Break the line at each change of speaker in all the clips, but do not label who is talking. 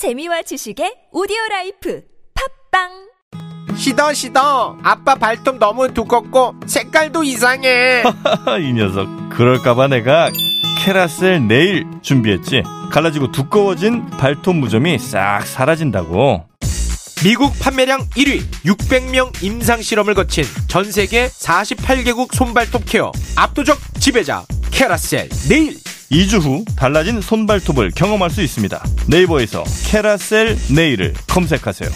재미와 지식의 오디오 라이프 팟빵!
시더 시더. 아빠 발톱 너무 두껍고 색깔도 이상해.
이 녀석. 그럴까봐 내가 케라셀 네일 준비했지. 갈라지고 두꺼워진 발톱 무좀이 싹 사라진다고.
미국 판매량 1위 600명 임상 실험을 거친 전 세계 48개국 손발톱 케어 압도적 지배자 케라셀 네일
2주 후 달라진 손발톱을 경험할 수 있습니다 네이버에서 캐라셀 네일을 검색하세요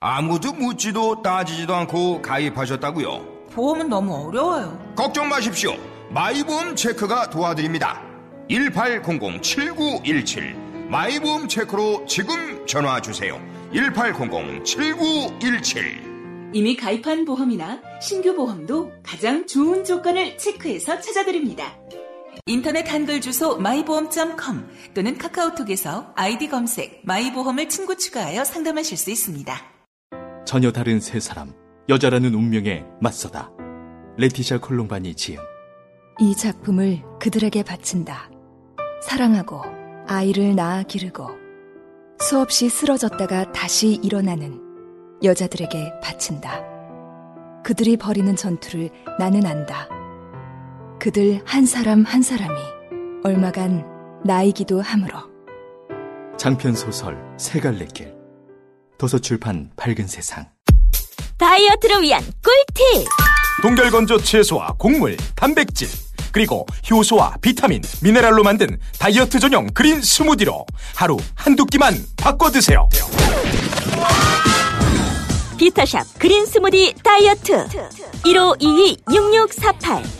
아무도 묻지도 따지지도 않고 가입하셨다고요?
보험은 너무 어려워요.
걱정 마십시오. 마이보험 체크가 도와드립니다. 1800-7917 마이보험 체크로 지금 전화 주세요. 1800-7917
이미 가입한 보험이나 신규 보험도 가장 좋은 조건을 체크해서 찾아드립니다. 인터넷 한글 주소 마이보험.com 또는 카카오톡에서 아이디 검색 마이보험을 친구 추가하여 상담하실 수 있습니다.
전혀 다른 세 사람, 여자라는 운명에 맞서다. 레티샤 콜롬바니 지음.
이 작품을 그들에게 바친다. 사랑하고 아이를 낳아 기르고 수없이 쓰러졌다가 다시 일어나는 여자들에게 바친다. 그들이 벌이는 전투를 나는 안다. 그들 한 사람 한 사람이 얼마간 나이기도 하므로
장편 소설 세 갈래 길. 도서출판 밝은 세상.
다이어트를 위한 꿀팁
동결건조 채소와 곡물, 단백질, 그리고 효소와 비타민, 미네랄로 만든 다이어트 전용 그린 스무디로 하루 한두 끼만 바꿔 드세요.
비타샵 그린 스무디 다이어트 1522-6648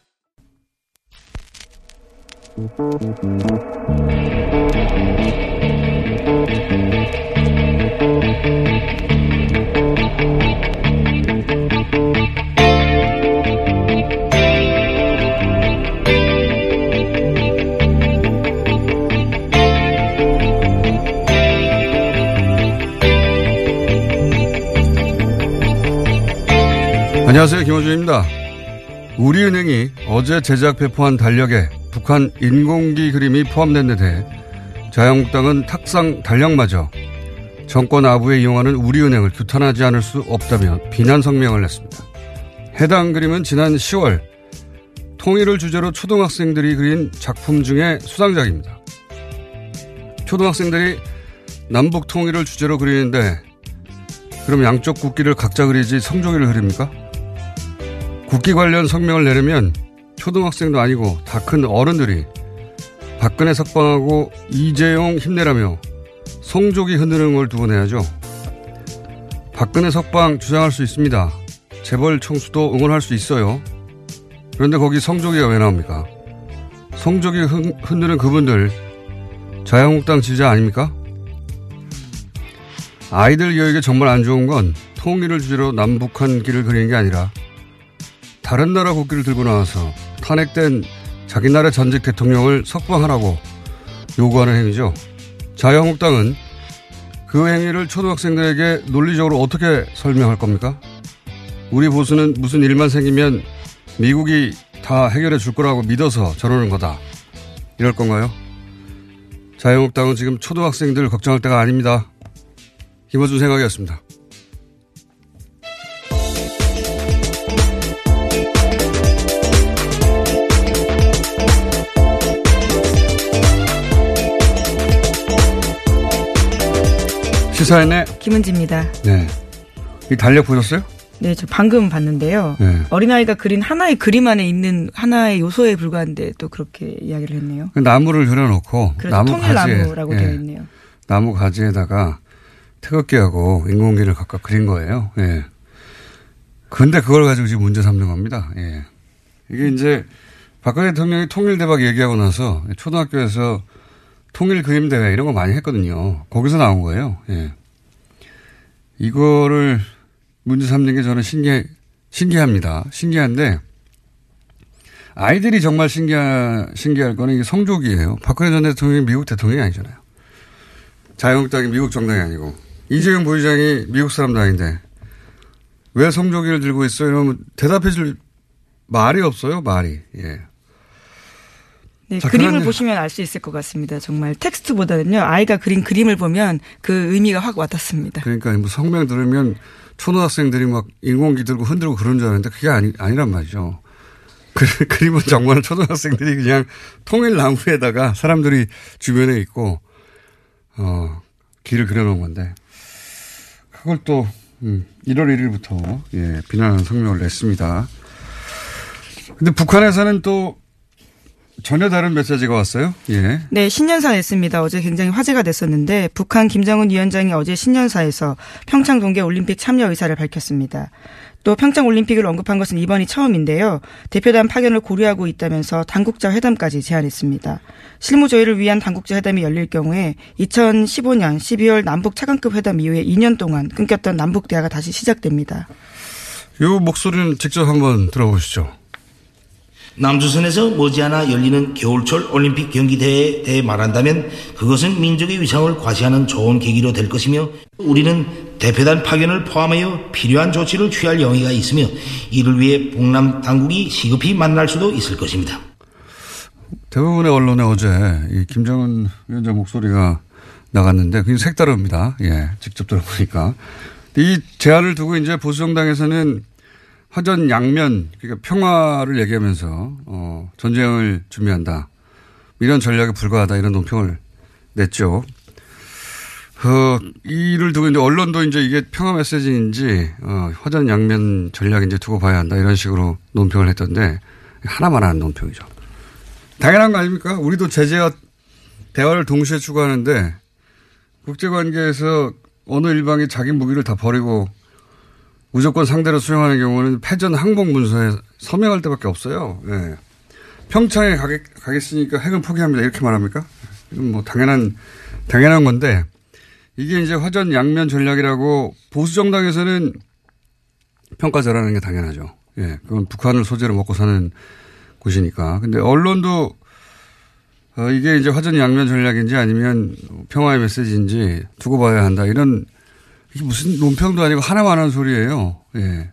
안녕하세요. 김호준입니다. 우리은행이 어제 제작 배포한 달력에 북한 인공기 그림이 포함된 데 대해 자유한국당은 탁상 달력마저 정권 아부에 이용하는 우리은행을 규탄하지 않을 수 없다며 비난 성명을 냈습니다. 해당 그림은 지난 10월 통일을 주제로 초등학생들이 그린 작품 중에 수상작입니다. 초등학생들이 남북 통일을 주제로 그리는데 그럼 양쪽 국기를 각자 그리지 성조기를 그립니까? 국기 관련 성명을 내려면 초등학생도 아니고 다 큰 어른들이 박근혜 석방하고 이재용 힘내라며 성조기 흔드는 걸 두고 내야죠. 박근혜 석방 주장할 수 있습니다. 재벌 총수도 응원할 수 있어요. 그런데 거기 성조기가 왜 나옵니까? 성조기 흔드는 그분들 자유한국당 지지자 아닙니까? 아이들 교육에 정말 안 좋은 건 통일을 주제로 남북한 길을 그리는 게 아니라 다른 나라 국기를 들고 나와서 탄핵된 자기 나라 전직 대통령을 석방하라고 요구하는 행위죠. 자유한국당은 그 행위를 초등학생들에게 논리적으로 어떻게 설명할 겁니까? 우리 보수는 무슨 일만 생기면 미국이 다 해결해 줄 거라고 믿어서 저러는 거다. 이럴 건가요? 자유한국당은 지금 초등학생들 걱정할 때가 아닙니다. 김어준 생각이었습니다. 시사인의
김은지입니다.
네. 이 달력 보셨어요?
네, 저 방금 봤는데요.
네.
어린아이가 그린 하나의 그림 안에 있는 하나의 요소에 불과한데 또 그렇게 이야기를 했네요.
그 나무를 그려놓고
그래서
나무
통일나무라고
가지에,
되어
예.
있네요.
나무 가지에다가 태극기하고 인공기를 각각 그린 거예요. 예. 근데 그걸 가지고 지금 문제 삼는 겁니다. 예. 이게 이제 박근혜 대통령이 통일대박 얘기하고 나서 초등학교에서 통일 그림 대회 이런 거 많이 했거든요. 거기서 나온 거예요. 예. 이거를 문제 삼는 게 저는 신기해, 신기합니다. 신기한데, 아이들이 정말 신기하, 신기할 거는 이게 성족이에요. 박근혜 전 대통령이 미국 대통령이 아니잖아요. 자유한국당이 미국 정당이 아니고, 이재용 부의장이 미국 사람 당인데, 왜 성조기를 들고 있어요? 이러면 대답해 줄 말이 없어요, 말이. 예.
네,
자,
그림을
그러면-
보시면 알 수 있을 것 같습니다. 정말 텍스트보다는요. 아이가 그린 그림을 보면 그 의미가 확 와닿습니다.
그러니까 뭐 성명 들으면 초등학생들이 막 인공기 들고 흔들고 그런 줄 알았는데 그게 아니, 아니란 말이죠. 그, 그림은 정말 초등학생들이 그냥 통일 나무에다가 사람들이 주변에 있고, 어, 길을 그려놓은 건데, 그걸 또, 음, 1월 1일부터, 예, 비난하는 성명을 냈습니다. 근데 북한에서는 또 전혀 다른 메시지가 왔어요. 예.
네, 신년사 냈습니다. 어제 굉장히 화제가 됐었는데 북한 김정은 위원장이 어제 신년사에서 평창 동계 올림픽 참여 의사를 밝혔습니다. 또 평창 올림픽을 언급한 것은 이번이 처음인데요. 대표단 파견을 고려하고 있다면서 당국자 회담까지 제안했습니다. 실무 조율을 위한 당국자 회담이 열릴 경우에 2015년 12월 남북 차관급 회담 이후에 2년 동안 끊겼던 남북 대화가 다시 시작됩니다.
이 목소리는 직접 한번 들어보시죠.
남조선에서 머지않아 열리는 겨울철 올림픽 경기대회에 대해 말한다면 그것은 민족의 위상을 과시하는 좋은 계기로 될 것이며 우리는 대표단 파견을 포함하여 필요한 조치를 취할 영의가 있으며 이를 위해 북남 당국이 시급히 만날 수도 있을 것입니다.
대부분의 언론에 어제 이 김정은 위원장 목소리가 나갔는데 굉장히 색다릅니다. 예, 직접 들어보니까. 이 제안을 두고 이제 보수정당에서는 화전 양면, 그러니까 평화를 얘기하면서, 어, 전쟁을 준비한다. 이런 전략에 불과하다. 이런 논평을 냈죠. 어, 이를 두고 이제 언론도 이제 이게 평화 메시지인지, 어, 화전 양면 전략인지 두고 봐야 한다. 이런 식으로 논평을 했던데, 하나만 하는 논평이죠. 당연한 거 아닙니까? 우리도 제재와 대화를 동시에 추구하는데 국제관계에서 어느 일방이 자기 무기를 다 버리고 무조건 상대로 수용하는 경우는 패전 항복 문서에 서명할 때밖에 없어요. 예. 평창에 가겠, 가겠으니까 핵은 포기합니다. 이렇게 말합니까? 이건 뭐 당연한, 당연한 건데 이게 이제 화전 양면 전략이라고 보수 정당에서는 평가 잘하는 게 당연하죠. 예. 그건 북한을 소재로 먹고 사는 곳이니까. 근데 언론도 어, 이게 이제 화전 양면 전략인지 아니면 평화의 메시지인지 두고 봐야 한다. 이런 이게 무슨 논평도 아니고 하나만 하는 소리예요. 예.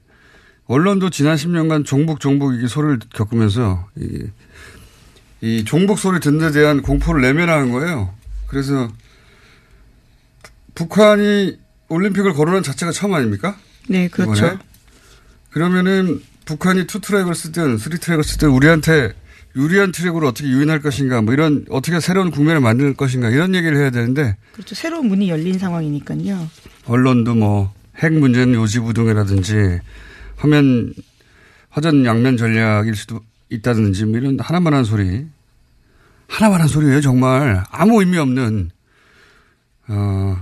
언론도 지난 10년간 종북 종북 이게 소리를 겪으면서 이, 이 종북 소리 듣는 데 대한 공포를 내면화하는 거예요. 그래서 북한이 올림픽을 거론한 자체가 처음 아닙니까?
네, 그렇죠.
이번에? 그러면은 북한이 two track을 쓰든 three track을 쓰든 우리한테 유리한 트랙으로 어떻게 유인할 것인가 뭐 이런 어떻게 새로운 국면을 만들 것인가 이런 얘기를 해야 되는데
그렇죠. 새로운 문이 열린 상황이니까요.
언론도 뭐 핵 문제는 요지부동이라든지 화면 화전 양면 전략일 수도 있다든지 뭐 이런 하나만 한 소리 하나만 한 소리예요 정말 아무 의미 없는 어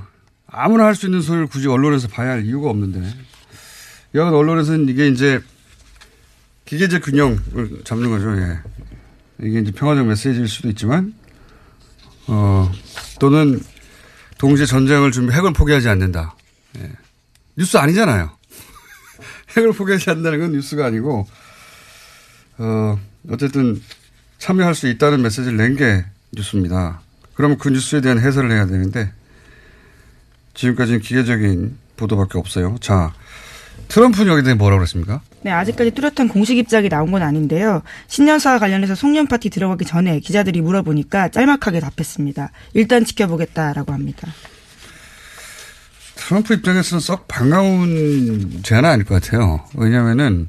아무나 할 수 있는 소리를 굳이 언론에서 봐야 할 이유가 없는데 여하간 언론에서는 이게 이제 기계적 균형을 잡는 거죠. 예. 이게 이제 평화적 메시지일 수도 있지만, 어, 또는 동시에 전쟁을 준비, 핵을 포기하지 않는다. 예. 뉴스 아니잖아요. 핵을 포기하지 않는다는 건 뉴스가 아니고, 어, 어쨌든 참여할 수 있다는 메시지를 낸 게 뉴스입니다. 그러면 그 뉴스에 대한 해설을 해야 되는데, 지금까지는 기계적인 보도밖에 없어요. 자, 트럼프는 여기에 대해 뭐라고 그랬습니까?
네, 아직까지 뚜렷한 공식 입장이 나온 건 아닌데요. 신년사와 관련해서 송년 파티 들어가기 전에 기자들이 물어보니까 짤막하게 답했습니다. 일단 지켜보겠다라고 합니다.
트럼프 입장에서는 썩 반가운 제안은 아닐 것 같아요. 왜냐면은,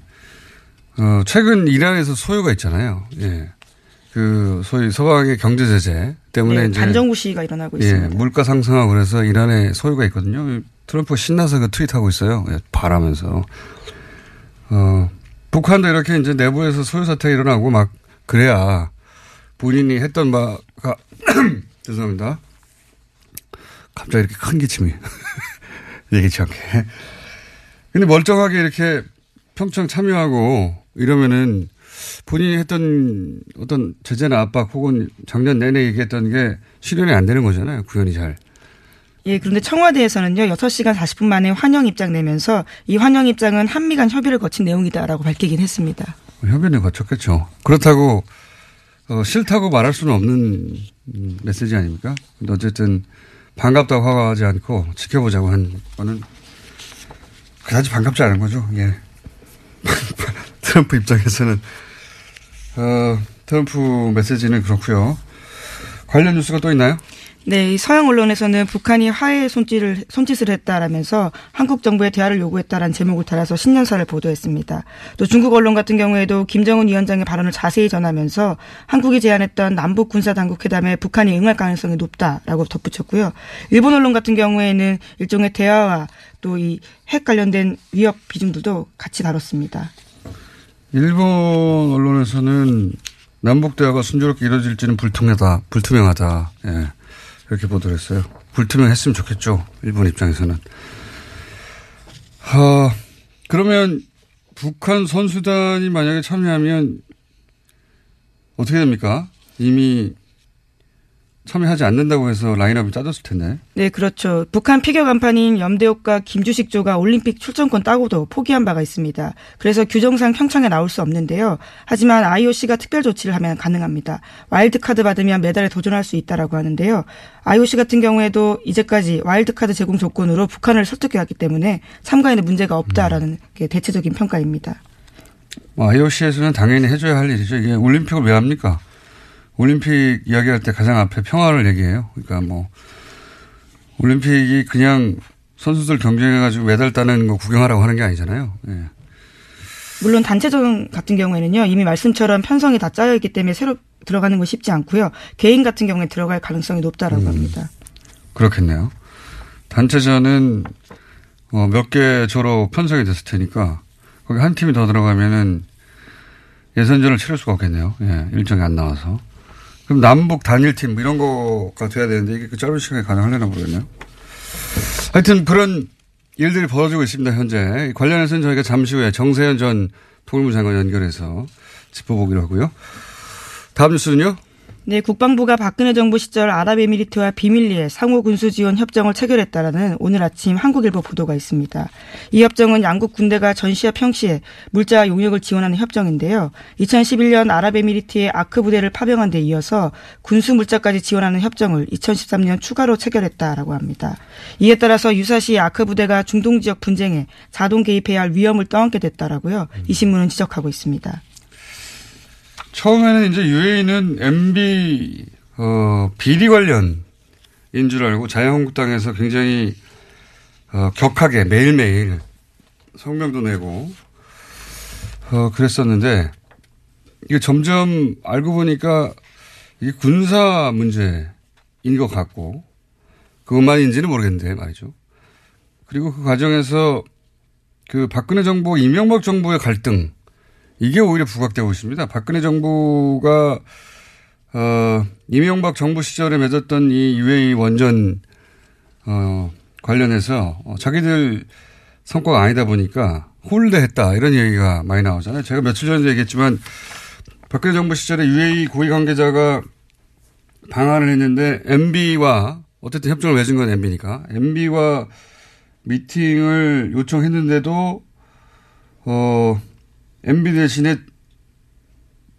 어, 최근 이란에서 소요가 있잖아요. 예. 그, 소위 서방의 경제 제재 때문에
네,
이제.
반정부 시위가 일어나고
예,
있습니다.
물가 상승하고 그래서 이란에 소요가 있거든요. 트럼프가 신나서 그 트윗하고 있어요. 예, 바라면서. 어, 북한도 이렇게 이제 내부에서 소요 사태가 일어나고 막 그래야 본인이 했던 바가 죄송합니다. 갑자기 이렇게 큰 기침이 얘기치 않게. 근데 멀쩡하게 이렇게 평창 참여하고 이러면은 본인이 했던 어떤 제재나 압박 혹은 작년 내내 얘기했던 게 실현이 안 되는 거잖아요. 구현이 잘.
예, 그런데 청와대에서는요, 6시간 40분 만에 환영 입장 내면서 이 환영 입장은 한미 간 협의를 거친 내용이다라고 밝히긴 했습니다.
협의는 거쳤겠죠. 그렇다고, 어, 싫다고 말할 수는 없는 메시지 아닙니까? 근데 어쨌든 반갑다고 화가하지 않고 지켜보자고 한 거는 그다지 반갑지 않은 거죠. 예. 트럼프 입장에서는, 어, 트럼프 메시지는 그렇고요. 관련 뉴스가 또 있나요?
네, 이 서양 언론에서는 북한이 화해 손짓을, 손짓을 했다라면서 한국 정부의 대화를 요구했다라는 제목을 달아서 신년사를 보도했습니다. 또 중국 언론 같은 경우에도 김정은 위원장의 발언을 자세히 전하면서 한국이 제안했던 남북 군사 당국 회담에 북한이 응할 가능성이 높다라고 덧붙였고요. 일본 언론 같은 경우에는 일종의 대화와 또 이 핵 관련된 위협 비중들도 같이 다뤘습니다.
일본 언론에서는 남북 대화가 순조롭게 이루어질지는 불투명하다, 불투명하다. 예. 이렇게 보도를 했어요. 불투명했으면 좋겠죠. 일본 입장에서는. 하, 그러면 북한 선수단이 만약에 참여하면 어떻게 됩니까? 이미 참여하지 않는다고 해서 라인업이 짜졌을 텐데.
네, 그렇죠. 북한 피겨 간판인 염대옥과 김주식 조가 올림픽 출전권 따고도 포기한 바가 있습니다. 그래서 규정상 평창에 나올 수 없는데요. 하지만 IOC가 특별 조치를 하면 가능합니다. 와일드카드 받으면 메달에 도전할 수 있다라고 하는데요. IOC 같은 경우에도 이제까지 와일드카드 제공 조건으로 북한을 설득해왔기 때문에 참가에는 문제가 없다라는 게 대체적인 평가입니다.
IOC에서는 당연히 해줘야 할 일이죠. 이게 올림픽을 왜 합니까? 올림픽 이야기할 때 가장 앞에 평화를 얘기해요. 그러니까 뭐 올림픽이 그냥 선수들 경쟁해가지고 메달 따는 거 구경하라고 하는 게 아니잖아요. 예.
물론 단체전 같은 경우에는요 이미 말씀처럼 편성이 다 짜여 있기 때문에 새로 들어가는 건 쉽지 않고요 개인 같은 경우에 들어갈 가능성이 높다라고 음, 합니다.
그렇겠네요. 단체전은 어, 몇개 조로 편성이 됐을 테니까 거기 한 팀이 더 들어가면은 예선전을 치를 수가 없겠네요. 예, 일정이 안 나와서. 그럼 남북 단일팀 뭐 이런 거가 돼야 되는데 이게 그 짧은 시간에 가능하려나 모르겠네요. 하여튼 그런 일들이 벌어지고 있습니다, 현재. 관련해서는 저희가 잠시 후에 정세현 전 통일부 장관 연결해서 짚어보기로 하고요. 다음 뉴스는요?
네, 국방부가 박근혜 정부 시절 아랍에미리트와 비밀리에 상호 군수 지원 협정을 체결했다라는 오늘 아침 한국일보 보도가 있습니다. 이 협정은 양국 군대가 전시와 평시에 물자 용역을 지원하는 협정인데요. 2011년 아랍에미리트의 아크 부대를 파병한 데 이어서 군수 물자까지 지원하는 협정을 2013년 추가로 체결했다라고 합니다. 이에 따라서 유사시 아크 부대가 중동 지역 분쟁에 자동 개입해야 할 위험을 떠안게 됐다라고요. 이 신문은 지적하고 있습니다.
처음에는 이제 UAE는 MB 어, 비리 관련인 줄 알고 자유한국당에서 굉장히 어, 격하게 매일매일 성명도 내고 어, 그랬었는데 이게 점점 알고 보니까 이게 군사 문제인 것 같고 그것만인지는 모르겠는데 말이죠. 그리고 그 과정에서 그 박근혜 정부, 이명박 정부의 갈등 이게 오히려 부각되고 있습니다. 박근혜 정부가 어, 이명박 정부 시절에 맺었던 이 UAE 원전 어, 관련해서 어, 자기들 성과가 아니다 보니까 홀대했다 이런 얘기가 많이 나오잖아요. 제가 며칠 전에 얘기했지만 박근혜 정부 시절에 UAE 고위 관계자가 방한을 했는데 MB와 어쨌든 협정을 맺은 건 MB니까 MB와 미팅을 요청했는데도 어 MB 대신에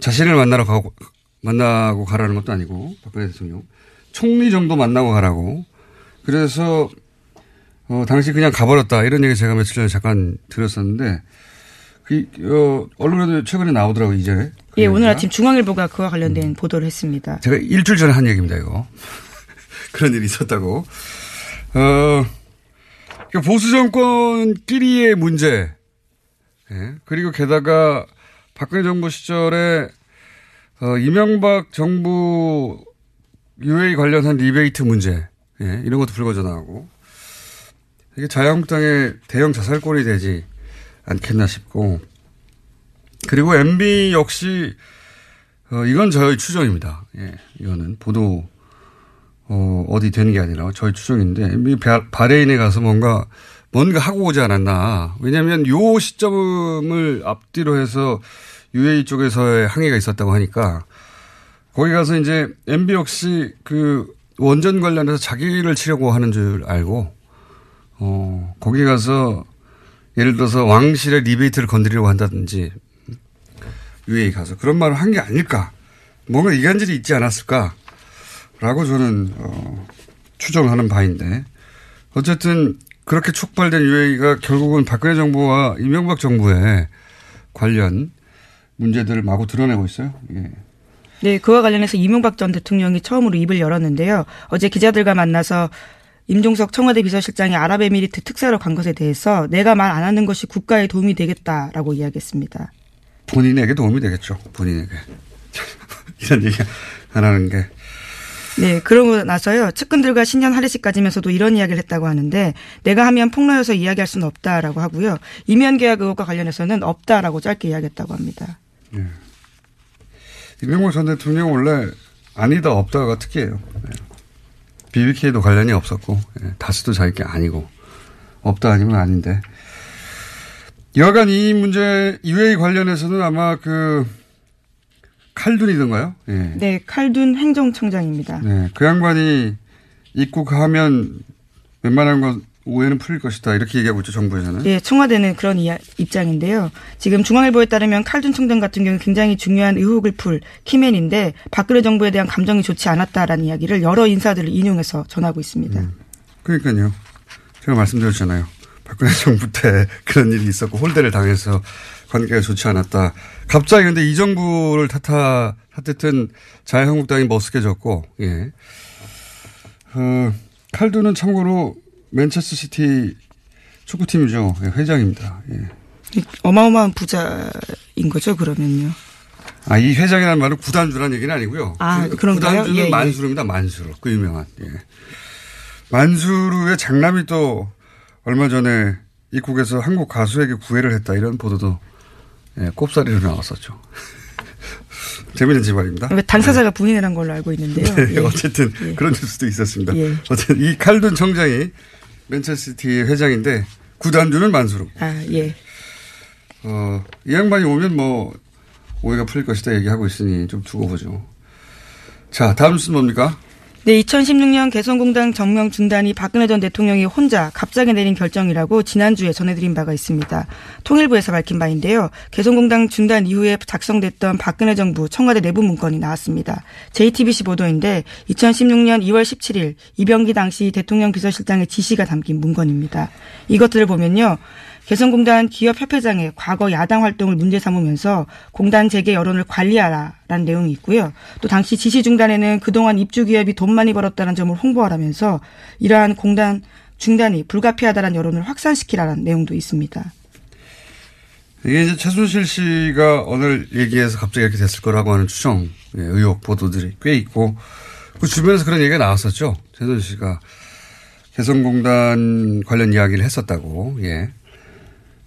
자신을 만나러 가고, 만나고 가라는 것도 아니고, 박근혜 대통령. 총리 정도 만나고 가라고. 그래서, 어, 당시 그냥 가버렸다. 이런 얘기 제가 며칠 전에 잠깐 들었었는데, 그, 어, 언론에도 최근에 나오더라고요, 이제.
예, 오늘 아침 중앙일보가 그와 관련된 음. 보도를 했습니다.
제가 일주일 전에 한 얘기입니다, 이거. 그런 일이 있었다고. 어, 그러니까 보수 정권끼리의 문제, 예. 그리고 게다가 박근혜 정부 시절에 어, 이명박 정부 UA 관련한 리베이트 문제 예, 이런 것도 불거져 나오고 이게 자유한국당의 대형 자살골이 되지 않겠나 싶고 그리고 MB 역시 어, 이건 저희 추정입니다. 예, 이거는 보도 어, 어디 되는 게 아니라 저희 추정인데 MB 바레인에 가서 뭔가 뭔가 하고 오지 않았나. 왜냐하면 요 시점을 앞뒤로 해서 UAE 쪽에서의 항의가 있었다고 하니까 거기 가서 이제 MB 역시 그 원전 관련해서 자기를 치려고 하는 줄 알고 어 거기 가서 예를 들어서 왕실의 리베이트를 건드리려고 한다든지 UAE 가서 그런 말을 한 게 아닐까. 뭔가 이간질이 있지 않았을까라고 저는 어, 추정하는 바인데 어쨌든 그렇게 촉발된 UAE가 결국은 박근혜 정부와 이명박 정부의 관련 문제들을 마구 드러내고 있어요. 예.
네, 그와 관련해서 이명박 전 대통령이 처음으로 입을 열었는데요. 어제 기자들과 만나서 임종석 청와대 비서실장이 아랍에미리트 특사로 간 것에 대해서 내가 말 안 하는 것이 국가에 도움이 되겠다라고 이야기했습니다.
본인에게 도움이 되겠죠. 본인에게. 이런 얘기 안 하는 게.
네, 그러고 나서요. 측근들과 신년 할애식 가지면서도 이런 이야기를 했다고 하는데 내가 하면 폭로여서 이야기할 수는 없다라고 하고요. 이면 계약 의혹과 관련해서는 없다라고 짧게 이야기했다고 합니다.
예. 이명박 전 대통령 원래 아니다 없다가 특이해요. 네. BBK도 관련이 없었고 예. 다스도 자기 게 아니고 없다 아니면 아닌데 여하간 이 문제 UA 관련해서는 아마 그 칼둔이던가요? 예.
네, 칼둔 행정청장입니다.
네, 그 양반이 입국하면 웬만한 건 오해는 풀릴 것이다 이렇게 얘기하고 있죠 정부에서는.
네, 청와대는 그런 이야, 입장인데요. 지금 중앙일보에 따르면 칼둔 청장 같은 경우 굉장히 중요한 의혹을 풀 키맨인데 박근혜 정부에 대한 감정이 좋지 않았다라는 이야기를 여러 인사들을 인용해서 전하고 있습니다. 음,
그러니까요. 제가 말씀드렸잖아요. 박근혜 정부 때 그런 일이 있었고 홀대를 당해서 관계가 좋지 않았다. 갑자기 근데 이 정부를 탓하, 탓했던 자유한국당이 머쓱해졌고, 예. 어, 칼두는 참고로 맨체스터 시티 축구팀이죠. 예, 회장입니다. 예.
어마어마한 부자인 거죠, 그러면요.
아, 이 회장이라는 말은 구단주라는 얘기는 아니고요.
아, 그, 그런가요?
구단주는 예, 만수르입니다, 만수르. 그 유명한. 예. 만수르의 장남이 또 얼마 전에 입국에서 한국 가수에게 구애를 했다 이런 보도도 예, 꼽사리로 나왔었죠. 재미있는 집안입니다.
당사자가 네. 부인을 한 걸로 알고 있는데요.
네, 예. 어쨌든 예. 그런 뉴스도 있었습니다. 예. 어쨌든 이 칼든 청장이 맨체스티의 회장인데 구단주는 만수르.
아 예.
어, 이 양반이 오면 뭐 오해가 풀릴 것이다 얘기하고 있으니 좀 두고 보죠. 자, 다음 뉴스는 뭡니까?
네, 2016년 개성공단 정명 중단이 박근혜 전 대통령이 혼자 갑자기 내린 결정이라고 지난주에 전해드린 바가 있습니다. 통일부에서 밝힌 바인데요. 개성공단 중단 이후에 작성됐던 박근혜 정부 청와대 내부 문건이 나왔습니다. JTBC 보도인데 2016년 2월 17일 이병기 당시 대통령 비서실장의 지시가 담긴 문건입니다. 이것들을 보면요. 개성공단 기업협회장의 과거 야당 활동을 문제 삼으면서 공단 재개 여론을 관리하라라는 내용이 있고요. 또 당시 지시 중단에는 그동안 입주 기업이 돈 많이 벌었다는 점을 홍보하라면서 이러한 공단 중단이 불가피하다는 여론을 확산시키라는 내용도 있습니다.
이게 이제 최순실 씨가 오늘 얘기해서 갑자기 이렇게 됐을 거라고 하는 추정, 예, 의혹 보도들이 꽤 있고 그 주변에서 그런 얘기가 나왔었죠. 최순실 씨가 개성공단 관련 이야기를 했었다고. 예.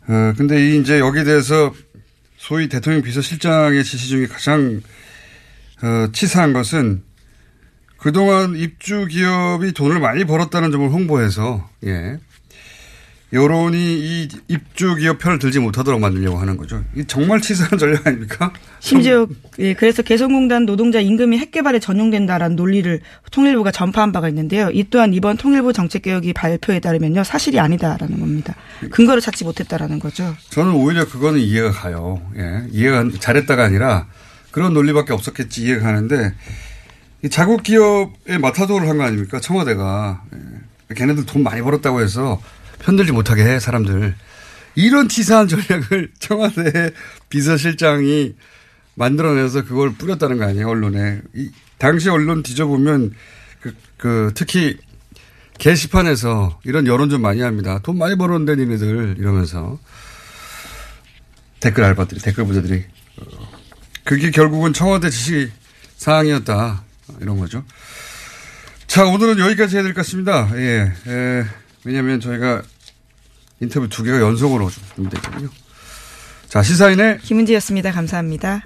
어, 근데 이 이제 여기에 대해서 소위 대통령 비서실장의 지시 중에 가장 어, 치사한 것은 그동안 입주 기업이 돈을 많이 벌었다는 점을 홍보해서 예. 여론이 이 입주 기업 편을 들지 못하도록 만들려고 하는 거죠. 이 정말 치사한 전략 아닙니까?
심지어 예, 그래서 개성공단 노동자 임금이 핵개발에 전용된다라는 논리를 통일부가 전파한 바가 있는데요. 이 또한 이번 통일부 정책개혁이 발표에 따르면요 사실이 아니다라는 겁니다. 근거를 찾지 못했다라는 거죠.
저는 오히려 그거는 이해가 가요. 예, 이해가 잘했다가 아니라 그런 논리밖에 없었겠지 이해가 가는데 자국 기업에 마타도를 한 거 아닙니까 청와대가 예. 걔네들 돈 많이 벌었다고 해서 편들지 못하게 해 사람들. 이런 치사한 전략을 청와대 비서실장이 만들어내서 그걸 뿌렸다는 거 아니에요 언론에. 이, 당시 언론 뒤져보면 그, 그 특히 게시판에서 이런 여론 좀 많이 합니다. 돈 많이 벌었는데 니네들 이러면서 댓글 알바들이 댓글 부자들이 그게 결국은 청와대 지시 사항이었다 이런 거죠. 자 오늘은 여기까지 될것 같습니다. 예. 예. 왜냐하면 저희가 인터뷰 두 개가 연속으로 준비되거든요. 자, 시사인의
김은지였습니다. 감사합니다.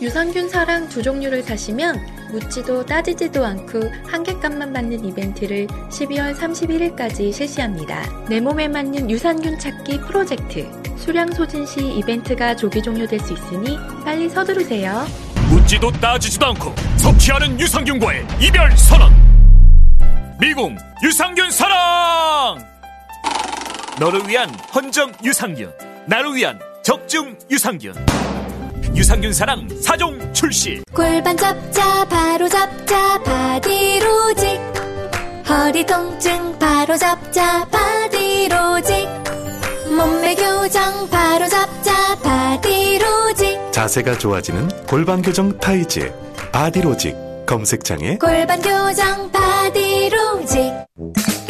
유산균 사랑 두 종류를 사시면 묻지도 따지지도 않고 한 개값만 받는 이벤트를 12월 31일까지 실시합니다. 내 몸에 맞는 유산균 찾기 프로젝트. 수량 소진 시 이벤트가 조기 종료될 수 있으니 빨리 서두르세요.
묻지도 따지지도 않고 섭취하는 유산균과의 이별 선언. 미궁 유산균 사랑. 너를 위한 헌정 유산균, 나를 위한 적중 유산균. 유산균 사랑 사종 출시.
골반 잡자 바로 잡자 바디로직. 허리 통증 바로 잡자 바디로직. 몸매 교정 바로 잡자 바디로직.
자세가 좋아지는 골반 교정 타이즈 바디로직 검색창에.
골반 교정 바디로직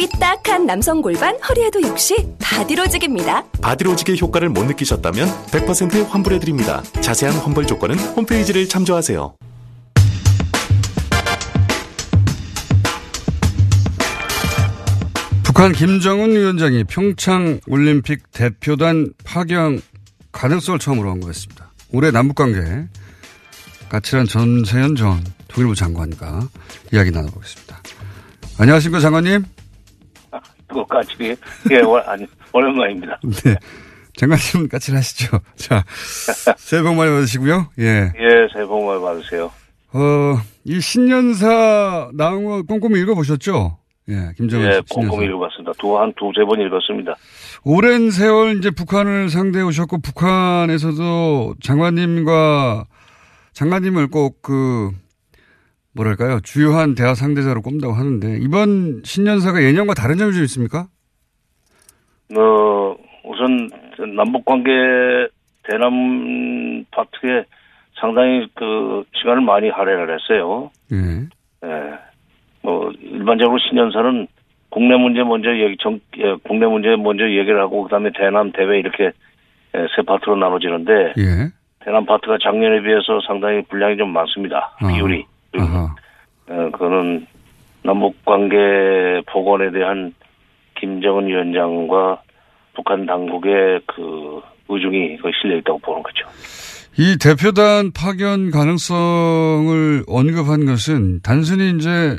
삐딱한 남성 골반 허리에도 역시 바디로직입니다.
바디로직의 효과를 못 느끼셨다면 100% 환불해드립니다. 자세한 환불 조건은 홈페이지를 참조하세요.
북한 김정은 위원장이 평창 올림픽 대표단 파견 가능성을 처음으로 언급했습니다. 올해 남북관계 까칠한 전세현 전 통일부 장관과 이야기 나눠보겠습니다. 안녕하십니까 장관님?
까칠이 예, 월, 아니, 오랜만입니다.
네. 장관님은 까칠하시죠? 자, 새해 복 많이 받으시고요. 예.
예, 새해 복 많이 받으세요.
어, 이 신년사 나온 거 꼼꼼히 읽어보셨죠? 예, 김정은
예. 꼼꼼히 읽어봤습니다. 두, 한 두세 번 읽었습니다.
오랜 세월 이제 북한을 상대해 오셨고, 북한에서도 장관님과, 장관님을 꼭 그, 뭐랄까요, 주요한 대화 상대자로 꼽는다고 하는데, 이번 신년사가 예년과 다른 점이 좀 있습니까?
어, 우선, 남북 관계 대남 파트에 상당히 그, 시간을 많이 할애를 했어요.
예.
예. 뭐, 일반적으로 신년사는 국내 문제 먼저 얘기, 정, 예, 국내 문제 먼저 얘기를 하고, 그 다음에 대남, 대외 이렇게 예, 세 파트로 나눠지는데,
예.
대남 파트가 작년에 비해서 상당히 분량이 좀 많습니다.
아.
비율이.
아 하.
어, 그거는 남북관계 복원에 대한 김정은 위원장과 북한 당국의 그 의중이 실려 있다고 보는 거죠.
이 대표단 파견 가능성을 언급한 것은 단순히 이제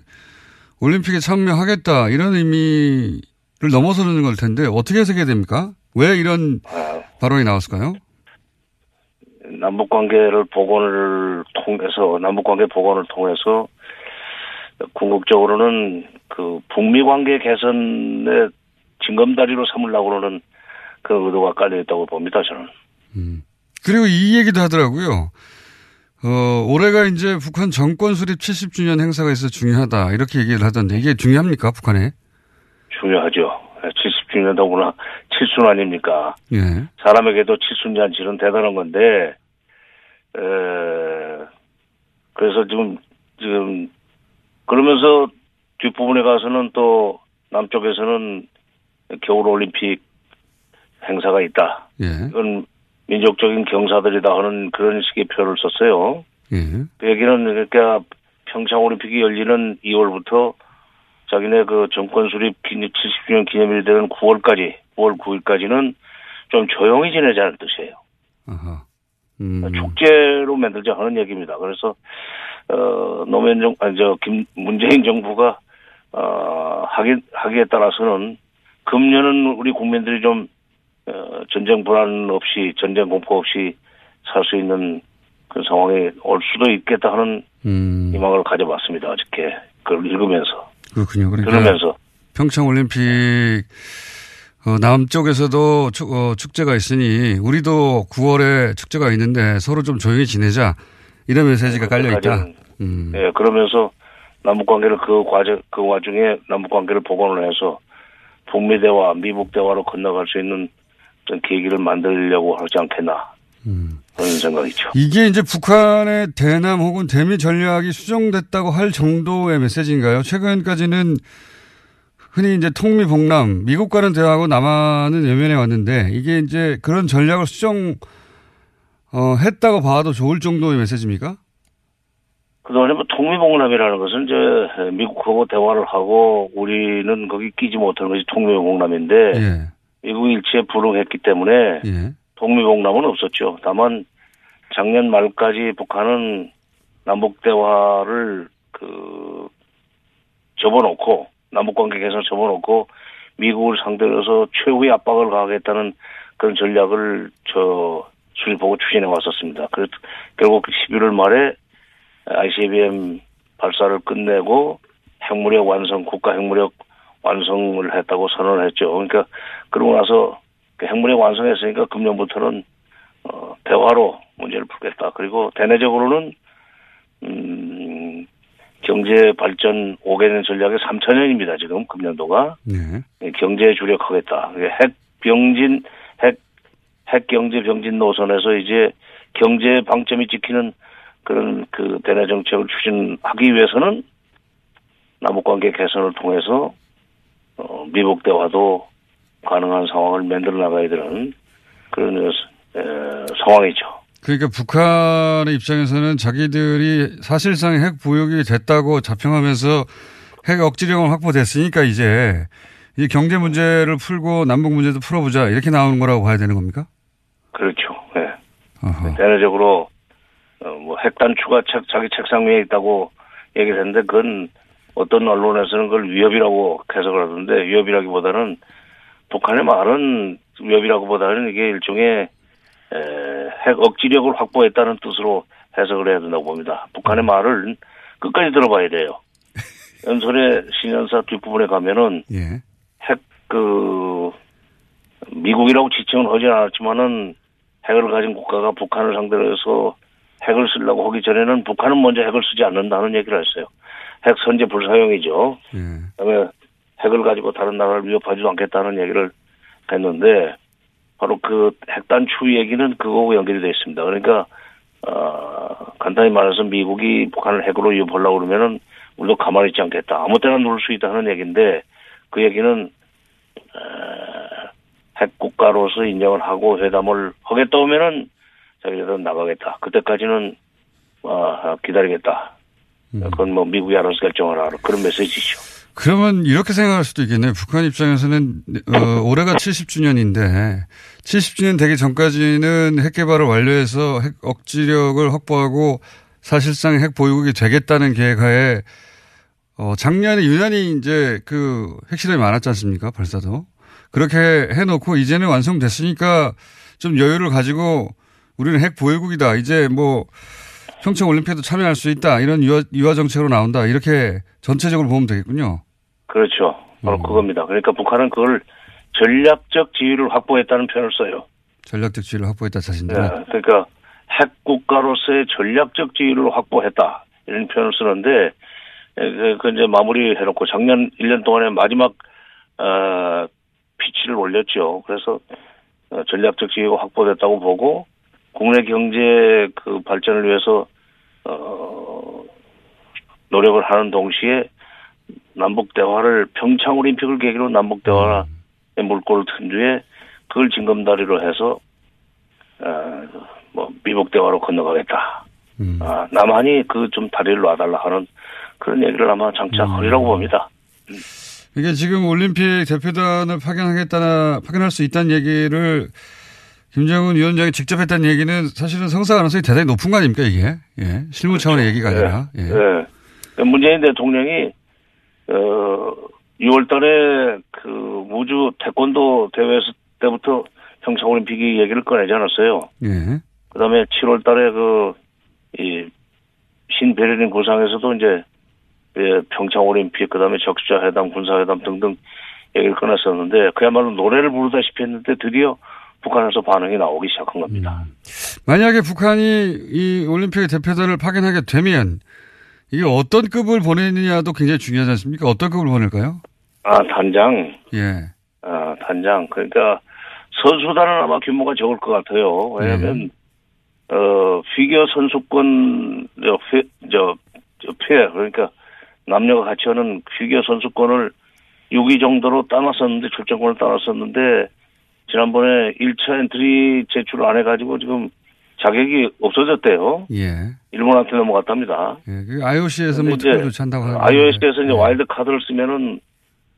올림픽에 참여하겠다 이런 의미를 넘어서는 걸 텐데 어떻게 해석해야 됩니까? 왜 이런 발언이 나왔을까요?
남북 관계를 복원을 통해서 남북 관계 복원을 통해서 궁극적으로는 그 북미 관계 개선의 징검다리로 삼으려고 하는 그 의도가 깔려 있다고 봅니다 저는.
그리고 이 얘기도 하더라고요. 어, 올해가 이제 북한 정권 수립 70주년 행사가 있어 중요하다. 이렇게 얘기를 하던데 이게 중요합니까, 북한에?
중요하죠. 70주년 더구나 칠순 아닙니까?
예.
사람에게도 칠순 잔치는 대단한 건데, 에, 그래서 지금, 지금, 그러면서 뒷부분에 가서는 또 남쪽에서는 겨울 올림픽 행사가 있다.
예.
이건 민족적인 경사들이다 하는 그런 식의 표현을 썼어요.
예.
그 얘기는 그러니까 평창 올림픽이 열리는 2월부터 자기네 그 정권 수립 70주년 기념일 되는 9월까지, 9월 9일까지는 좀 조용히 지내자는 뜻이에요.
음.
축제로 만들자 하는 얘기입니다. 그래서, 어, 노무현 정, 아니, 저, 김, 문재인 정부가, 어, 하기, 하기에 따라서는 금년은 우리 국민들이 좀, 어, 전쟁 불안 없이, 전쟁 공포 없이 살 수 있는 그런 상황이 올 수도 있겠다 하는
음.
희망을 가져봤습니다. 어저께. 그걸 읽으면서.
그렇군요. 그러니까
들으면서.
평창 올림픽 어, 남쪽에서도 축, 어, 축제가 있으니 우리도 9월에 축제가 있는데 서로 좀 조용히 지내자 이런 메시지가 깔려 있다. 음.
예, 그러면서 남북 관계를 그 과정 그 와중에 남북 관계를 복원을 해서 북미 대화, 미북 대화로 건너갈 수 있는 어떤 계기를 만들려고 하지 않겠나. 그런 생각이죠.
이게 이제 북한의 대남 혹은 대미 전략이 수정됐다고 할 정도의 메시지인가요? 최근까지는 흔히 이제 통미봉남, 미국과는 대화하고 남한은 외면해 왔는데 이게 이제 그런 전략을 수정, 어, 했다고 봐도 좋을 정도의 메시지입니까?
그동안에 뭐 통미봉남이라는 것은 이제 미국하고 대화를 하고 우리는 거기 끼지 못하는 것이 통미봉남인데
예.
미국 일치에 불응했기 때문에
예.
통미봉남은 없었죠. 다만 작년 말까지 북한은 남북 대화를 그 접어놓고 남북 관계 개선 접어놓고 미국을 상대로 해서 최후의 압박을 가하겠다는 그런 전략을 저 수립하고 추진해 왔었습니다. 그래서 결국 11월 말에 ICBM 발사를 끝내고 핵무력 완성, 국가 핵무력 완성을 했다고 선언을 했죠. 그러니까 그러고 나서 그 핵무력 완성했으니까 금년부터는 어, 대화로 문제를 풀겠다. 그리고 대내적으로는 음, 경제 발전 5개년 전략의 3천년입니다. 지금 금년도가
네.
경제에 주력하겠다. 핵 병진 핵, 핵 경제 병진 노선에서 이제 경제 방점이 찍히는 그런 그 대내 정책을 추진하기 위해서는 남북 관계 개선을 통해서 어, 미국 대화도 가능한 상황을 만들어 나가야 되는 그런 에, 상황이죠.
그러니까 북한의 입장에서는 자기들이 사실상 핵 보유국이 됐다고 자평하면서 핵 억지력은 확보됐으니까 이제 이 경제 문제를 풀고 남북 문제도 풀어보자 이렇게 나오는 거라고 봐야 되는 겁니까?
그렇죠. 네. 대내적으로 어, 뭐 핵단추가 책, 자기 책상 위에 있다고 얘기를 했는데 그건 어떤 언론에서는 그걸 위협이라고 해석을 하던데 위협이라기보다는 북한의 말은 위협이라고 보다는 이게 일종의 에, 핵 억지력을 확보했다는 뜻으로 해석을 해야 된다고 봅니다. 북한의 말을 끝까지 들어봐야 돼요. 연설의 신년사 뒷부분에 가면은
예.
핵그 미국이라고 지칭은 하진 않았지만은 핵을 가진 국가가 북한을 상대로 해서 핵을 쓰려고 하기 전에는 북한은 먼저 핵을 쓰지 않는다는 얘기를 했어요. 핵 선제 불사용이죠. 그다음에 핵을 가지고 다른 나라를 위협하지도 않겠다는 얘기를 했는데 바로 그 핵단추 얘기는 그거하고 연결이 되어 있습니다. 그러니까 어, 간단히 말해서 미국이 북한을 핵으로 위협하려고 그러면은 우리도 가만히 있지 않겠다. 아무 때나 누를 수 있다는 얘기인데 그 얘기는 어, 핵 국가로서 인정을 하고 회담을 하겠다 하면은 자기들은 나가겠다. 그때까지는 어, 기다리겠다. 그건 뭐 미국이 알아서 결정하라. 그런 메시지죠.
그러면 이렇게 생각할 수도 있겠네요. 북한 입장에서는 어, 올해가 70주년인데 70주년 되기 전까지는 핵 개발을 완료해서 핵 억지력을 확보하고 사실상 핵 보유국이 되겠다는 계획하에 어, 작년에 유난히 이제 그 핵실험이 많았지 않습니까? 발사도. 그렇게 해놓고 이제는 완성됐으니까 좀 여유를 가지고 우리는 핵 보유국이다. 이제 뭐 평창 올림픽에도 참여할 수 있다. 이런 유화, 유화 정책으로 나온다. 이렇게 전체적으로 보면 되겠군요.
그렇죠. 바로 그겁니다. 그러니까 북한은 그걸 전략적 지위를 확보했다는 표현을 써요.
전략적 지위를 확보했다 자신들.
네, 그러니까 핵 국가로서의 전략적 지위를 확보했다 이런 표현을 쓰는데 그, 그 이제 마무리 해놓고 작년 1년 동안에 마지막 어, 피치를 올렸죠. 그래서 어, 전략적 지위가 확보됐다고 보고 국내 경제 그 발전을 위해서 어, 노력을 하는 동시에 남북 대화를 평창 올림픽을 계기로 남북 대화의 물꼬를 튼 뒤에 그걸 징검다리로 해서 어, 뭐 미북 대화로 건너가겠다. 아, 남한이 그 좀 다리를 놔달라 하는 그런 얘기를 아마 장차 하리라고 봅니다.
이게 지금 올림픽 대표단을 파견하겠다나 파견할 수 있다는 얘기를 김정은 위원장이 직접 했다는 얘기는 사실은 성사 가능성이 대단히 높은 거 아닙니까 이게? 예. 실무 차원의 얘기가 아니라. 예.
네. 문재인 대통령이 어 6월 달에 그 무주 태권도 대회 때부터 평창 올림픽이 얘기를 꺼내지 않았어요.
예.
그 다음에 7월 달에 그 이 신베르린 구상에서도 이제 예, 평창 올림픽 그 다음에 적시자 회담 군사회담 등등 얘기를 꺼냈었는데 그야말로 노래를 부르다시피 했는데 드디어 북한에서 반응이 나오기 시작한 겁니다.
만약에 북한이 이 올림픽 대표단을 파견하게 되면 이게 어떤 급을 보내느냐도 굉장히 중요하지 않습니까? 어떤 급을 보낼까요?
아 단장.
예.
아 단장. 그러니까 선수단은 아마 규모가 적을 것 같아요. 왜냐하면 어, 피겨 선수권, 저, 회, 저, 저, 페, 그러니까 남녀가 같이 하는 피겨 선수권을 6위 정도로 따놨었는데, 출전권을 따놨었는데, 지난번에 1차 엔트리 제출 안 해가지고 지금 자격이 없어졌대요.
예.
일본한테 넘어갔답니다.
예. 그 IOC에서 뭐
근데
특별 조치한다고 하는데.
IOC에서 이제
예.
와일드 카드를 쓰면은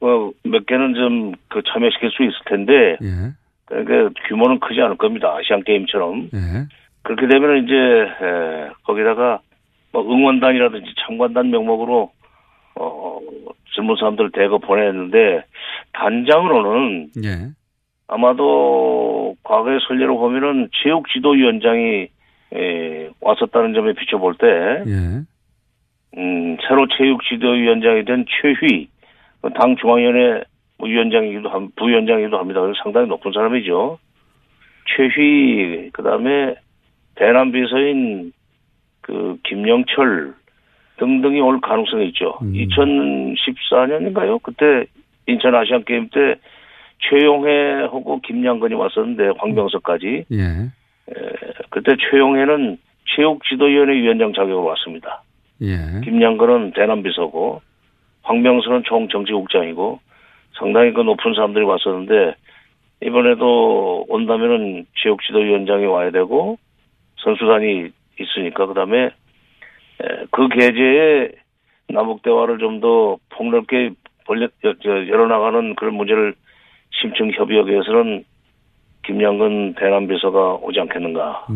뭐몇 개는 좀 그 참여시킬 수 있을 텐데
예.
그러니까 규모는 크지 않을 겁니다. 아시안 게임처럼
예.
그렇게 되면 이제 에, 거기다가 뭐 응원단이라든지 참관단 명목으로 어 젊은 사람들 대거 보냈는데 단장으로는
예.
아마도 과거의 설례로 보면은 체육 지도위원장이 에, 왔었다는 점에 비춰볼 때
예.
음, 새로 체육 지도위원장이 된 최휘, 그당 중앙위원회 뭐 위원장이기도 함, 부위원장이기도 합니다. 그래서 상당히 높은 사람이죠. 최휘, 그 다음에 대남 비서인 그 김영철 등등이 올 가능성이 있죠. 2014년인가요? 그때 인천 아시안 게임 때 최용해하고 김양근이 왔었는데 황병석까지
예.
에, 그때 최용해는 체육지도위원회 위원장 자격으로 왔습니다.
예.
김양근은 대남비서고 황병수는 총정치국장이고 상당히 그 높은 사람들이 왔었는데 이번에도 온다면은 체육지도위원장이 와야 되고 선수단이 있으니까 그다음에 에, 그 계제에 남북 대화를 좀 더 폭넓게 벌려 열어나가는 그런 문제를 심층 협의하기 위해서는 김양근 대남 비서가 오지 않겠는가.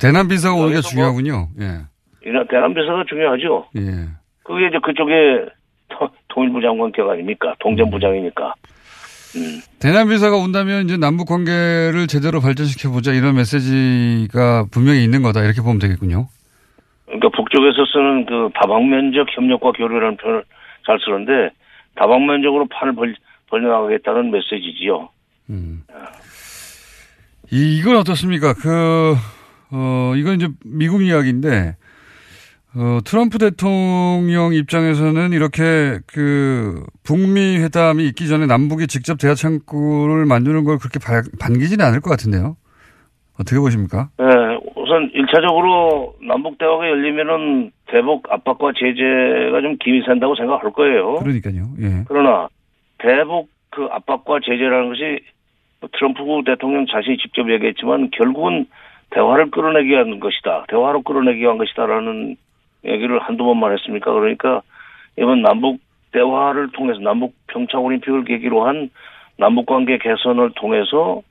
대남 비서가 오는 게 중요하군요. 예.
이런 대남 비서가 중요하죠.
예.
그게 이제 그쪽에 통- 통일부 장관 격 아닙니까? 동전부장이니까.
대남 비서가 온다면 이제 남북 관계를 제대로 발전시켜 보자 이런 메시지가 분명히 있는 거다 이렇게 보면 되겠군요.
그러니까 북쪽에서 쓰는 그 다방면적 협력과 교류라는 표현을 잘 쓰는데 다방면적으로 판을 벌, 벌려나가겠다는 메시지지요.
이, 이건 어떻습니까? 그, 어, 이건 이제 미국 이야기인데, 어, 트럼프 대통령 입장에서는 이렇게 그 북미 회담이 있기 전에 남북이 직접 대화 창구를 만드는 걸 그렇게 바- 반기지는 않을 것 같은데요. 어떻게 보십니까?
예, 우선 1차적으로 남북 대화가 열리면은 대북 압박과 제재가 좀 김이 샌다고 생각할 거예요.
그러니까요. 예.
그러나 대북 그 압박과 제재라는 것이 뭐 트럼프 대통령 자신이 직접 얘기했지만 결국은 대화를 끌어내기 위한 것이다. 대화로 끌어내기 위한 것이다라는 얘기를 한두 번만 했습니까? 그러니까 이번 남북 대화를 통해서 남북 평창 올림픽을 계기로 한 남북 관계 개선을 통해서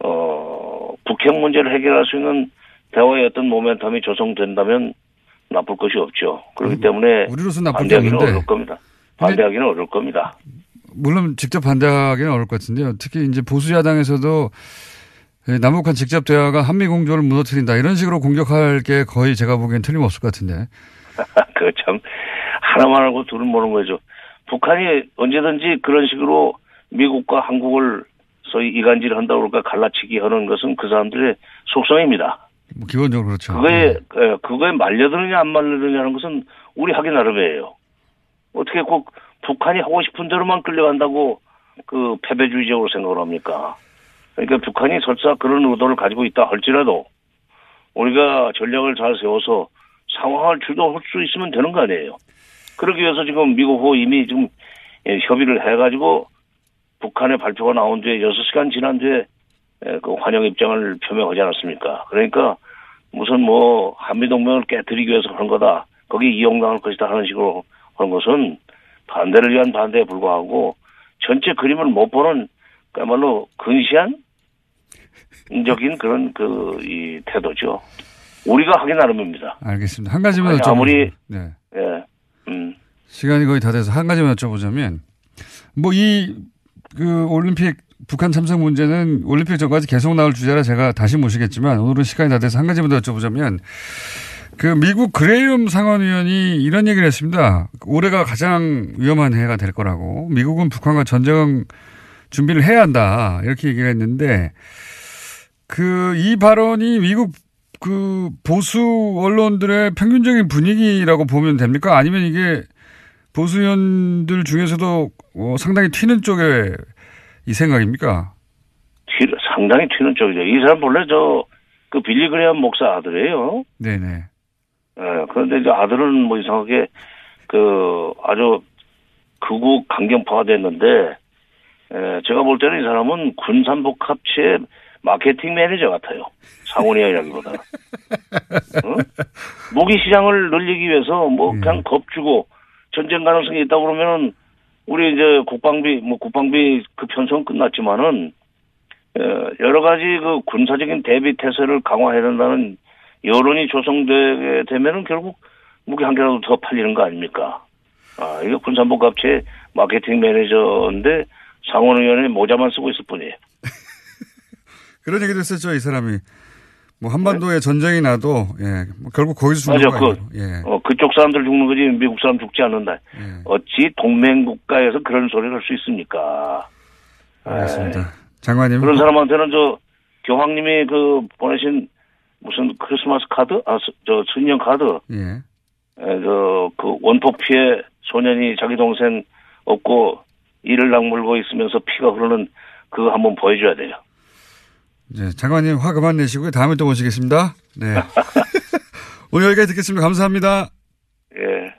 어 북핵 문제를 해결할 수 있는 대화의 어떤 모멘텀이 조성된다면 나쁠 것이 없죠. 그렇기 때문에
우리로서 나쁠 게
반대하기는
없는데.
어려울 겁니다. 반대하기는 어려울 겁니다.
물론 직접 반대하기는 어려울 것 같은데요. 특히 이제 보수 야당에서도 예, 남북한 직접 대화가 한미 공조를 무너뜨린다 이런 식으로 공격할 게 거의 제가 보기엔 틀림없을 것 같은데.
그 참 하나만 알고 둘은 모르는 거죠. 북한이 언제든지 그런 식으로 미국과 한국을 소위 이간질 한다고 그럴까 갈라치기 하는 것은 그 사람들의 속성입니다.
뭐 기본적으로 그렇죠.
그거에 에, 그거에 말려드느냐 안 말려드느냐는 것은 우리 하기 나름이에요. 어떻게 꼭 북한이 하고 싶은 대로만 끌려간다고 그 패배주의적으로 생각을 합니까? 그러니까 북한이 설사 그런 의도를 가지고 있다 할지라도 우리가 전략을 잘 세워서 상황을 주도할 수 있으면 되는 거 아니에요. 그러기 위해서 지금 미국하고 이미 지금 예, 협의를 해가지고 북한의 발표가 나온 뒤에 6시간 지난 뒤에 에, 그 환영 입장을 표명하지 않았습니까? 그러니까 무슨 뭐 한미동맹을 깨뜨리기 위해서 하는 거다. 거기 이용당할 것이다 하는 식으로 하는 것은 반대를 위한 반대에 불과하고 전체 그림을 못 보는 그야말로 근시한 적인 그런 그 이 태도죠. 우리가 하기 나름입니다.
알겠습니다. 한 가지만
아니, 아무리
네.
예, 음,
시간이 거의 다 돼서 한 가지만 여쭤보자면 뭐 이 그 올림픽 북한 참석 문제는 올림픽 전까지 계속 나올 주제라 제가 다시 모시겠지만 오늘은 시간이 다 돼서 한 가지만 더 여쭤보자면 그 미국 그레이엄 상원의원이 이런 얘기를 했습니다. 올해가 가장 위험한 해가 될 거라고 미국은 북한과 전쟁 준비를 해야 한다 이렇게 얘기를 했는데 그 이 발언이 미국 그 보수 언론들의 평균적인 분위기라고 보면 됩니까? 아니면 이게 보수 의원들 중에서도 어, 상당히 튀는 쪽의 이 생각입니까?
튀, 상당히 튀는 쪽이죠. 이 사람 본래 저 그 빌리 그레엄 목사 아들이에요.
네네.
예, 그런데 이제 아들은 뭐 이상하게 그 아주 극우 강경파가 됐는데 예, 제가 볼 때는 이 사람은 군산복 합치의 마케팅 매니저 같아요. 상원이라기보다는. 응? 무기 시장을 늘리기 위해서 뭐 그냥 겁주고 전쟁 가능성이 있다 그러면은 우리 이제 국방비 뭐 국방비 그 편성 끝났지만은 에, 여러 가지 그 군사적인 대비 태세를 강화해야 된다는 여론이 조성되게 되면은 결국 무기 한 개라도 더 팔리는 거 아닙니까? 아, 이거 군산복 합체 마케팅 매니저인데 상원의원의 모자만 쓰고 있을 뿐이에요.
그런 얘기도 했었죠, 이 사람이. 뭐 한반도에 전쟁이 나도 예, 뭐 결국 거기서 죽는
맞아,
거예요.
그,
예.
어, 그쪽 사람들 죽는 거지 미국 사람 죽지 않는다. 어찌 동맹 국가에서 그런 소리를 할 수 있습니까?
알겠습니다. 장관님.
그런 사람한테는 저 교황님이 그 보내신 무슨 크리스마스 카드, 아, 스- 저 신년 카드,
예.
에, 그, 그 원폭 피해 소년이 자기 동생 없고 이를 악물고 있으면서 피가 흐르는 그거 한번 보여줘야 돼요.
이제 장관님 화 그만 내시고요. 다음에 또 모시겠습니다. 네. 오늘 여기까지 듣겠습니다. 감사합니다.
예.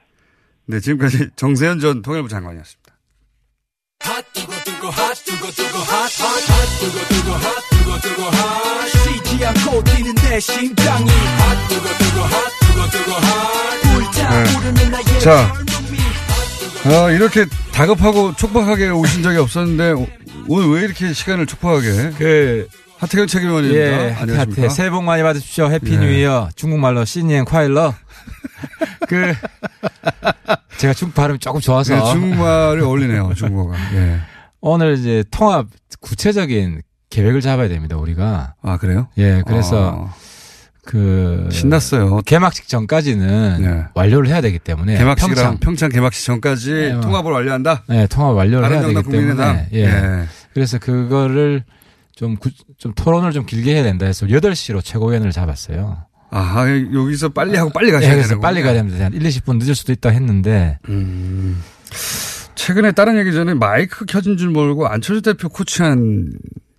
네, 지금까지 정세현 전 통일부 장관이었습니다.
쉬지 않고 뛰는 내 심장이 불타오르는 나의
네. 자, 아, 이렇게 다급하고 촉박하게 오신 적이 없었는데 오- 오늘 왜 이렇게 시간을 촉박하게?
그
하태경 최고위원입니다.
예,
안녕하십니까?
하태 새해 복 많이 받으십시오. Happy
예.
New Year. 중국말로 新年快乐. 그 제가 중국 발음이 조금 좋아서
네, 중국말이 어울리네요. 중국어가. 예.
오늘 이제 통합 구체적인 계획을 잡아야 됩니다. 우리가.
아 그래요?
예, 그래서 그
신났어요.
개막식 전까지는
네.
완료를 해야 되기 때문에
개막식이랑
평창
평창, 개막식 전까지
네,
통합을 완료한다.
네, 통합 완료를 해야 되기 때문에. 예.
예.
그래서 그거를 좀, 구- 좀 토론을 좀 길게 해야 된다 해서 8시로 최고위원을 잡았어요.
아, 여기서 빨리 하고 빨리
예,
가셔야 되는
빨리 가야 됩니다. 한 1, 20분 늦을 수도 있다 했는데
음. 최근에 다른 얘기 전에 마이크 켜진 줄 모르고 안철수 대표 코치한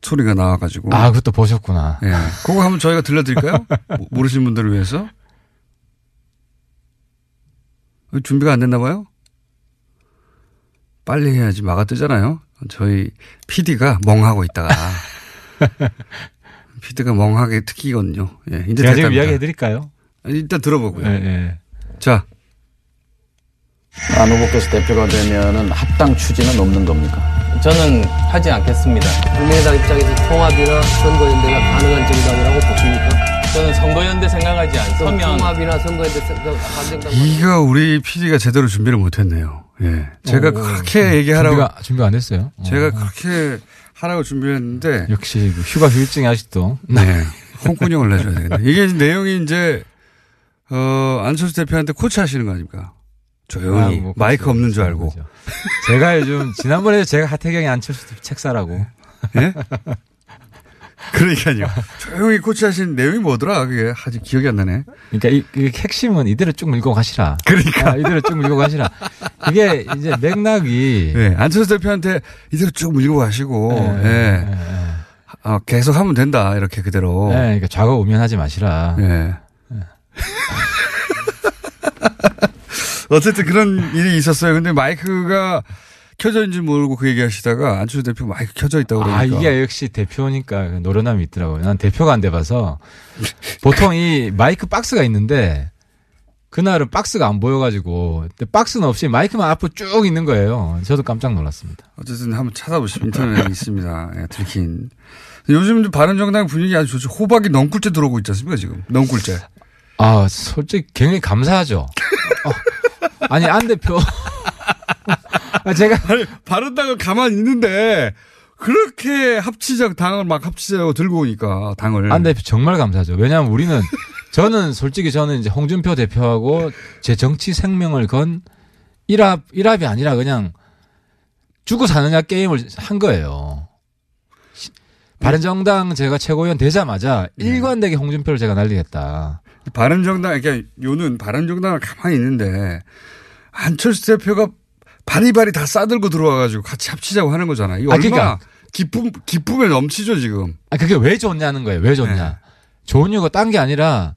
소리가 나와가지고.
아, 그것도 보셨구나.
예. 그거 한번 저희가 들려드릴까요? 모- 모르시는 분들을 위해서. 준비가 안 됐나 봐요? 빨리 해야지 막아 뜨잖아요. 저희 PD가 멍하고 있다가. PD가 멍하게 특기거든요. 예. 이제
제가 지금. 이야기 해드릴까요?
일단 들어보고요.
예, 예.
자.
안 후보께서 대표가 되면은 합당 추진은 없는 겁니까?
저는 하지 않겠습니다.
국민의당 입장에서 통합이나 선거연대가 가능한 정당이라고 보십니까?
저는 선거연대 생각하지 않으면
통합이나 선거연대 생각
이거 우리 PD가 제대로 준비를 못했네요. 예. 제가
어,
그렇게 얘기하라고.
준비가, 준비가 안 됐어요. 어.
제가 그렇게 하라고 준비했는데.
역시 그 휴가 휴일증이 아직도.
네. 홍군형을 내줘야 되겠네. 이게 내용이 이제, 어, 안철수 대표한테 코치 하시는 거 아닙니까? 조용히.
아, 뭐
마이크
그렇죠.
없는 줄 알고.
제가 요즘 지난번에 제가 하태경이 안철수 대표 책 사라고.
예? 그러니까요. 조용히 코치 하신 내용이 뭐더라? 그게 아직 기억이 안 나네.
그러니까 이, 이 핵심은 이대로 쭉 밀고 가시라.
그러니까.
아, 이대로 쭉 밀고 가시라. 이게 이제 맥락이.
예. 안철수 대표한테 이대로 쭉 밀고 가시고,
예,
예. 어, 계속 하면 된다. 이렇게 그대로.
네, 그러니까 좌거 우면하지 마시라.
예. 어쨌든 그런 일이 있었어요. 근데 마이크가 켜져 있는지 모르고 그 얘기 하시다가 안철수 대표 마이크 켜져 있다고 그러니까.
아, 이게 역시 대표니까 노련함이 있더라고요. 난 대표가 안 돼봐서 보통 이 마이크 박스가 있는데 그날은 박스가 안 보여가지고 박스는 없이 마이크만 앞으로 쭉 있는 거예요. 저도 깜짝 놀랐습니다.
어쨌든 한번 찾아보시면 인터넷에 있습니다. 예, 들킨. 요즘 좀 바른정당 분위기 아주 좋죠. 호박이 넝굴째 들어오고 있지 않습니까, 지금? 넝굴째.
아, 솔직히 굉장히 감사하죠. 어, 아니, 안 대표. 아, 제가.
바른당은 가만히 있는데, 그렇게 합치적 당을 막 합치자고 들고 오니까, 당을.
안 대표 정말 감사하죠. 왜냐하면 우리는 저는 솔직히 저는 이제 홍준표 대표하고 제 정치 생명을 건 일합 일합이 아니라 그냥 죽고 사느냐 게임을 한 거예요. 시- 바른정당 제가 최고위원 되자마자 일관되게 홍준표를 제가 날리겠다.
바른정당, 그러니까 요는 바른정당을 가만히 있는데, 안철수 대표가 바리바리 다 싸들고 들어와가지고 같이 합치자고 하는 거잖아. 이거
아,
얼마나
그러니까.
기쁨, 기쁨에 넘치죠, 지금.
아 그게 왜 좋냐는 거예요. 왜 좋냐? 좋은 이유가 딴 게 아니라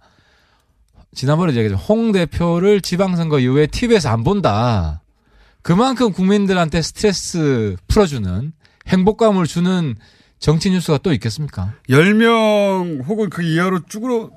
지난번에 얘기했죠. 홍 대표를 지방선거 이후에 TV에서 안 본다. 그만큼 국민들한테 스트레스 풀어주는 행복감을 주는 정치 뉴스가 또 있겠습니까?
10명 혹은 그 이하로 쭈그러,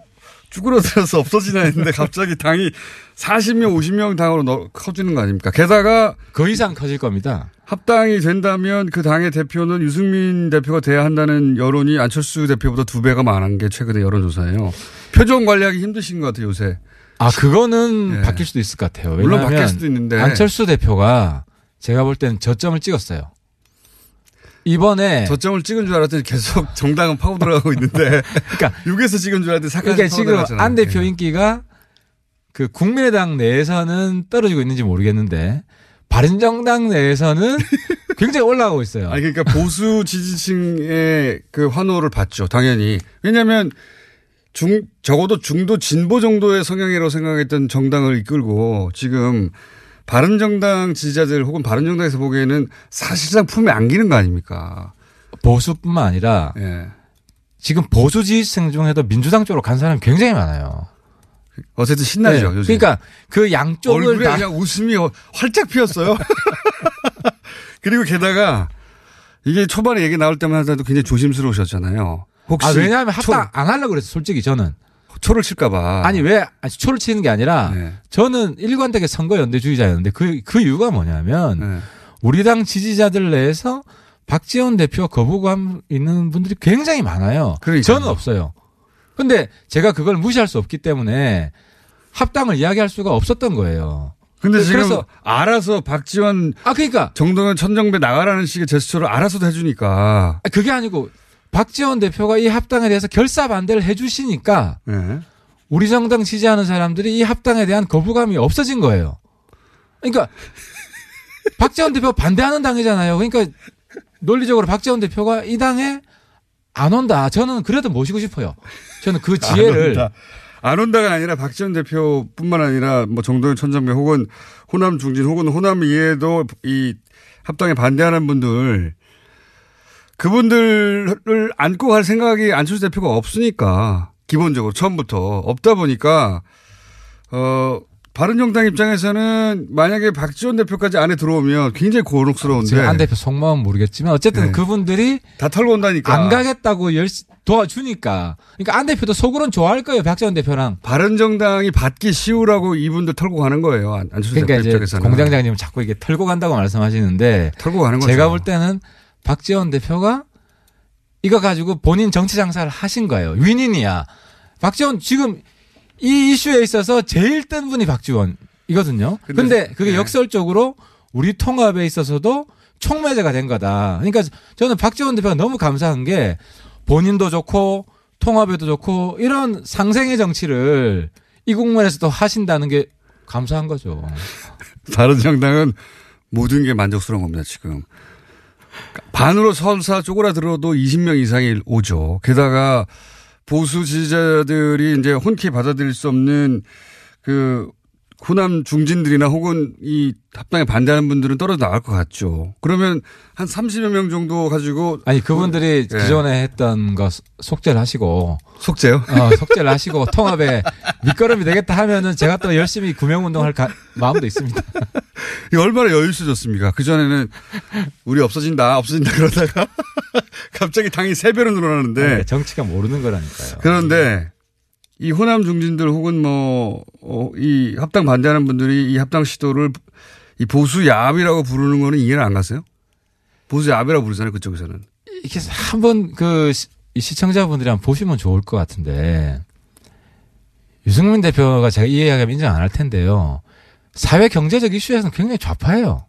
쭈그러들어서 없어지나 했는데 갑자기 당이 40명, 50명 당으로 넣- 커지는 거 아닙니까? 게다가
그 이상 커질 겁니다.
합당이 된다면 그 당의 대표는 유승민 대표가 돼야 한다는 여론이 안철수 대표보다 두 배가 많은 게 최근의 여론조사예요. 표정 관리하기 힘드신 것 같아요, 요새.
아, 그거는
네.
바뀔 수도 있을 것 같아요.
물론 바뀔 수도 있는데.
안철수 대표가 제가 볼 때는 저점을 찍었어요. 이번에
저점을 찍은 줄 알았더니 계속 정당은 파고 들어가고 있는데. 그러니까 6에서 찍은 줄 알았더니 사까지
그러니까 지금
들어갔잖아요.
안 대표 인기가 그 국민의당 내에서는 떨어지고 있는지 모르겠는데 바른정당 내에서는 굉장히 올라가고 있어요.
아니 그러니까 보수 지지층의 그 환호를 받죠. 당연히. 왜냐하면 중 적어도 중도 진보 정도의 성향이라고 생각했던 정당을 이끌고 지금 바른정당 지지자들 혹은 바른정당에서 보기에는 사실상 품에 안기는 거 아닙니까?
보수뿐만 아니라
예.
지금 보수 지지층 중에도 민주당 쪽으로 간 사람이 굉장히 많아요.
어쨌든 신나죠.
네.
요즘.
그러니까 그 양쪽을
얼굴에
다
그냥 웃음이 활짝 피었어요. 그리고 게다가 이게 초반에 얘기 나올 때마다 도 굉장히 조심스러우셨잖아요. 혹시
아, 왜냐하면
초-
합당 안 하려고 그랬어, 솔직히 저는.
초를 칠까봐.
아니, 왜, 아니, 초를 치는 게 아니라,
네.
저는 일관되게 선거 연대주의자였는데, 그, 그 이유가 뭐냐면,
네.
우리 당 지지자들 내에서 박지원 대표 거부감 있는 분들이 굉장히 많아요. 저는 없어요. 근데 제가 그걸 무시할 수 없기 때문에, 합당을 이야기할 수가 없었던 거예요.
근데 지금
그래서
알아서 박지원
아 그러니까
정동현 천정배 나가라는 식의 제스처를 알아서도 해주니까
아, 그게 아니고 박지원 대표가 이 합당에 대해서 결사 반대를 해주시니까
네.
우리 정당 지지하는 사람들이 이 합당에 대한 거부감이 없어진 거예요. 그러니까 박지원 대표 반대하는 당이잖아요. 그러니까 논리적으로 박지원 대표가 이 당에 안 온다. 저는 그래도 모시고 싶어요. 저는 그 지혜를
안 온다. 안 온다가 아니라 박지원 대표뿐만 아니라 뭐 정동현 천정배 혹은 호남 중진 혹은 호남 이외에도 이 합당에 반대하는 분들 그분들을 안고 갈 생각이 안철수 대표가 없으니까 기본적으로 처음부터 없다 보니까 어 바른정당 입장에서는 만약에 박지원 대표까지 안에 들어오면 굉장히 곤혹스러운데
안 대표 속마음 모르겠지만 어쨌든
네.
그분들이
다 털고 온다니까
안 가겠다고 열 도와주니까 그러니까 안 대표도 속으로는 좋아할 거예요 박지원 대표랑
바른정당이 받기 쉬우라고 이분들 털고 가는 거예요. 안- 안철수
그러니까
대표 입장에서는.
공장장님은 자꾸 이게 털고 간다고 말씀하시는데
털고 가는 거죠.
제가 볼 때는 박지원 대표가 이거 가지고 본인 정치 장사를 하신 거예요. 윈인이야. 박지원 지금 이 이슈에 있어서 제일 뜬 분이 박지원이거든요.
근데-
근데 그게
네.
역설적으로 우리 통합에 있어서도 촉매제가 된 거다. 그러니까 저는 박지원 대표가 너무 감사한 게 본인도 좋고 통합에도 좋고 이런 상생의 정치를 이 국면에서도 하신다는 게 감사한 거죠.
바른정당은 모든 게 만족스러운 겁니다, 지금. 반으로 설사 쪼그라들어도 20명 이상이 오죠. 게다가 보수 지지자들이 이제 혼쾌히 받아들일 수 없는 그 호남 중진들이나 혹은 이 합당에 반대하는 분들은 떨어져 나갈 것 같죠. 그러면 한 30여 명 정도 가지고
아니 그분들이
네.
기존에 했던 거 속죄를 하시고
속죄요?
어, 속죄를 하시고 통합에 밑거름이 되겠다 하면은 제가 또 열심히 구명 운동할 가- 마음도 있습니다.
이 얼마나 여유 있어졌습니까? 그전에는 우리 없어진다, 없어진다 그러다가 갑자기 당이 세 배로 늘어나는데
네, 정치가 모르는 거라니까요.
그런데 이 호남 중진들 혹은 뭐, 어, 이 합당 반대하는 분들이 이 합당 시도를 이 보수 야합이라고 부르는 거는 이해를 안 갔어요? 보수 야합이라고 부르잖아요, 그쪽에서는.
이렇게 한번 그 시- 시청자분들이 한번 보시면 좋을 것 같은데 유승민 대표가 제가 이 이야기하면 인정 안 할 텐데요. 사회 경제적 이슈에서는 굉장히 좌파예요.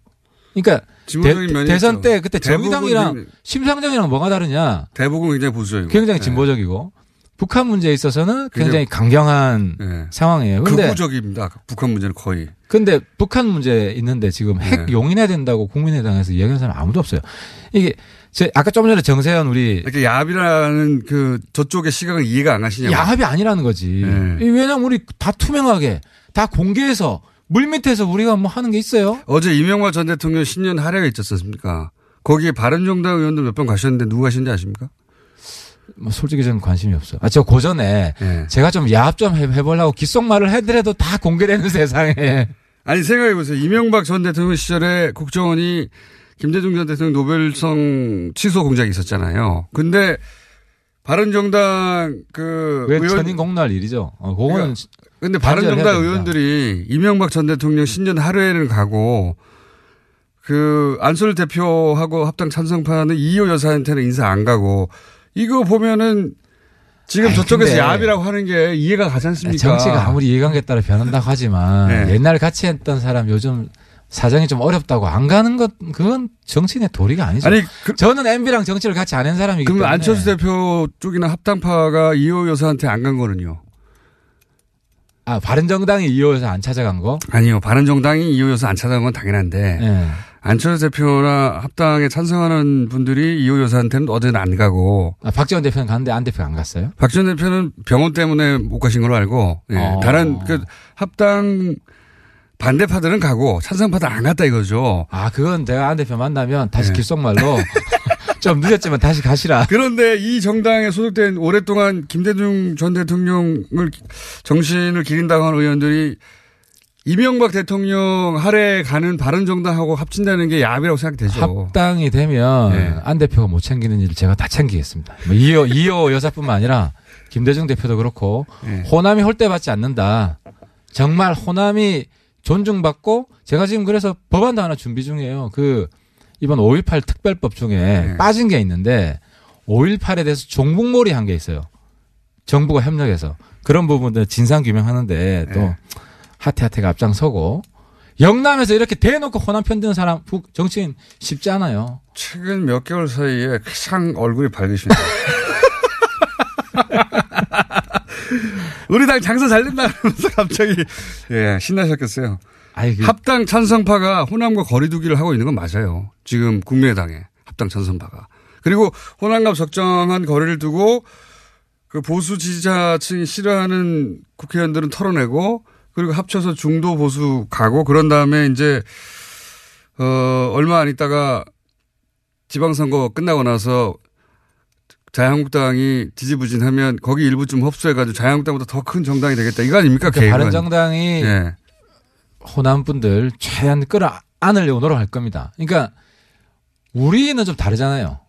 그러니까 대,
면이
대선
있죠.
때 그때 정의당이랑
좀-
심상정이랑 뭐가 다르냐?
대부분 굉장히 보수적이고.
굉장히
네.
진보적이고 북한 문제에 있어서는 굉장히 강경한
네.
상황이에요. 근데
극우적입니다. 북한 문제는 거의.
근데 북한 문제 있는데 지금 핵
네.
용인해야 된다고 국민의당에서 이야기하는 사람 아무도 없어요. 이게 제 아까 좀 전에 정세현 우리
이렇게 야합이라는 그 저쪽의 시각은 이해가 안 가시냐고.
야합이 아니라는 거지.
네.
이 왜냐면 우리 다 투명하게 다 공개해서 물 밑에서 우리가 뭐 하는 게 있어요?
어제 이명박 전 대통령 신년 할애가 있었습니까? 거기에 바른정당 의원들 몇 번 가셨는데 누구 가셨는지 아십니까?
뭐 솔직히 저는 관심이 없어요. 아, 저 고전에
예.
제가 좀 야합 좀 해- 해보려고 귓속말을 해더라도 다 공개되는 세상에.
아니 생각해보세요. 이명박 전 대통령 시절에 국정원이 김대중 전 대통령 노벨성 취소 공작이 있었잖아요. 근데 바른정당
그왜
의원
천인 공날 일이죠. 어, 그거는.
근데
반대를
바른정당. 의원들이 이명박 전 대통령 신년 하루에는 가고 그 안철 대표하고 합당 찬성파는 이호 여사한테는 인사 안 가고 이거 보면은 지금
아니,
저쪽에서 야합이라고 하는 게 이해가 가지 않습니까?
정치가 아무리 이해관계에 따라 변한다고 하지만
네.
옛날 같이 했던 사람 요즘 사정이 좀 어렵다고 안 가는 것 그건 정치인의 도리가 아니죠.
아니,
저는 MB랑 정치를 같이 안 한 사람이기
그럼
때문에
안철수 대표 쪽이나 합당파가 이호 여사한테 안 간 거는요?
아 바른정당이 이호에서 안 찾아간 거?
아니요. 바른정당이 이호 여사 안 찾아간 건 당연한데
예.
안철수 대표나 합당에 찬성하는 분들이 이호 여사한테는 어제는 안 가고
아, 박지원 대표는 갔는데 안 대표가 안 갔어요?
박전 대표는 병원 때문에 못 가신 걸로 알고 예.
어.
다른 그 합당 반대파들은 가고 찬성파들 안 갔다 이거죠.
아 그건 내가 안 대표 만나면 다시
예.
귓속말로 좀 늦었지만 다시 가시라.
그런데 이 정당에 소속된 오랫동안 김대중 전 대통령을 정신을 기린다고 하는 의원들이 이명박 대통령 할애 가는 바른정당하고 합친다는 게 야합이라고 생각되죠.
합당이 되면
네.
안 대표가 못 챙기는 일을 제가 다 챙기겠습니다. 뭐 이호 이호 여사뿐만 아니라 김대중 대표도 그렇고
네.
호남이 홀대받지 않는다. 정말 호남이 존중받고 제가 지금 그래서 법안도 하나 준비 중이에요. 그 이번 5.18 특별법 중에
네.
빠진 게 있는데 5.18에 대해서 종북몰이 한 게 있어요. 정부가 협력해서 그런 부분들 진상 규명하는데 또
네.
하태하태가 앞장서고 영남에서 이렇게 대놓고 호남 편드는 사람 국- 정치인 쉽지 않아요.
최근 몇 개월 사이에 가장 얼굴이 밝으십니다. 우리 당 장사 잘 된다 그러면서 갑자기 예 신나셨겠어요.
그
합당 찬성파가 호남과 거리두기를 하고 있는 건 맞아요. 지금 국민의당에 합당 찬성파가 그리고 호남과 적정한 거리를 두고 그 보수 지지자층이 싫어하는 국회의원들은 털어내고 그리고 합쳐서 중도 보수 가고 그런 다음에 이제 어 얼마 안 있다가 지방선거 끝나고 나서 자유한국당이 지지부진하면 거기 일부 좀 흡수해가지고 자유한국당보다 더 큰 정당이 되겠다. 이거 아닙니까?
그러니까. 바른정당이
예.
호남 분들 최대한 끌어안으려고 노력할 겁니다. 그러니까 우리는 좀 다르잖아요.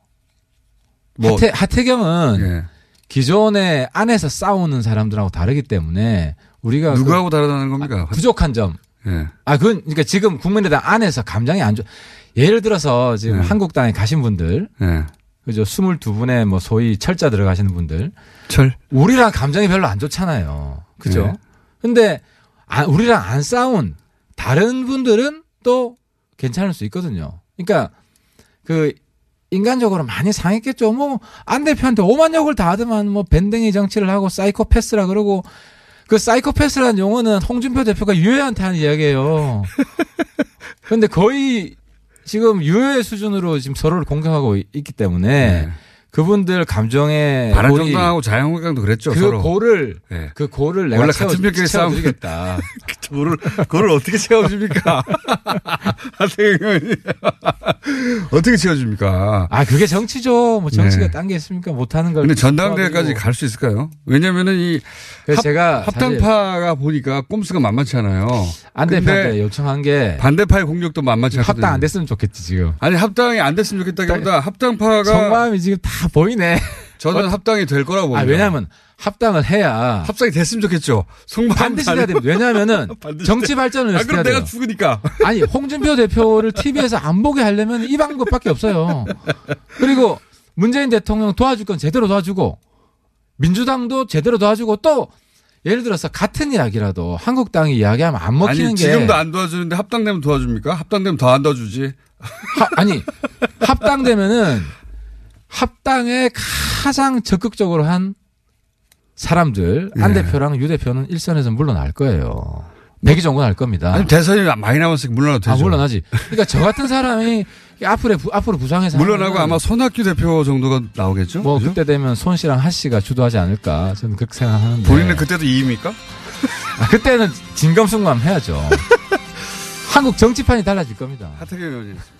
뭐,
하태, 하태경은
예.
기존의 안에서 싸우는 사람들하고 다르기 때문에 우리가
누구하고
그
다르다는 겁니까?
부족한 점.
예.
아, 그건 그러니까 지금 국민의당 안에서 감정이 안 좋. 예를 들어서 지금
예.
한국당에 가신 분들,
예.
그죠? 22분의 뭐 소위 철자 들어가시는 분들,
철.
우리랑 감정이 별로 안 좋잖아요. 그죠?
네.
근데 아, 우리랑 안 싸운 다른 분들은 또 괜찮을 수 있거든요. 그러니까 그 인간적으로 많이 상했겠죠. 뭐 안 대표한테 오만 욕을 다 하더만 뭐 밴댕이 정치를 하고 사이코패스라 그러고 그 사이코패스라는 용어는 홍준표 대표가 유해한테 하는 이야기예요. 그런데 거의 지금 유해 수준으로 지금 서로를 공격하고 있- 있기 때문에 그분들 감정에
바른정당하고 자유한국당도 그랬죠.
그
서로.
고를
예.
그 고를 내가
원래
채워,
같은 편끼리 싸우면
채워드리겠다.
그거를, 그거를 어떻게 채워줍니까? 어떻게 채워줍니까?
아 그게 정치죠. 뭐 정치가
네.
딴게 있습니까? 못하는 걸.
근데 전당대회까지 갈 수 있을까요? 왜냐면은 이 합,
제가
합당파가 보니까 꼼수가 만만치 않아요.
안
근데
대표한테 요청한 게
반대파의 공격도 만만치 않거든요.
합당 안 됐으면 좋겠지 지금.
아니 합당이 안 됐으면 좋겠다기보다 합당파가
속마음이 지금 다 보이네.
저는 합당이 될 거라고 봅니다.
아 왜냐하면 합당을 해야
합당이 됐으면 좋겠죠. 속마음
반드시 해야 됩니다. 왜냐하면은 정치
돼.
발전을
아,
위해서
그럼 내가
돼요.
죽으니까.
아니 홍준표 대표를 TV에서 안 보게 하려면 이 방법밖에 없어요. 그리고 문재인 대통령 도와줄 건 제대로 도와주고 민주당도 제대로 도와주고 또 예를 들어서 같은 이야기라도 한국당이 이야기하면 안 먹히는
아니
게
지금도 안 도와주는데 합당되면 도와줍니까? 합당되면 더 안 도와주지.
하- 아니 합당되면은 합당에 가장 적극적으로 한 사람들 안
네.
대표랑 유 대표는 일선에서 물러날 거예요. 백이 정도 날 겁니다.
아니 대선이 많이 남았으니까 물러나도 되죠.
아, 물러나지. 그러니까 저 같은 사람이 앞으로 부, 앞으로 부상해서
물러나고 아마 손학규 대표 정도가 나오겠죠.
뭐
그죠?
그때 되면 손 씨랑 하 씨가 주도하지 않을까 저는 그렇게 생각하는데.
본인은 그때도 2위입니까?
아, 그때는 진검승만 해야죠. 한국 정치판이 달라질 겁니다.
하태경 의원이었습니다.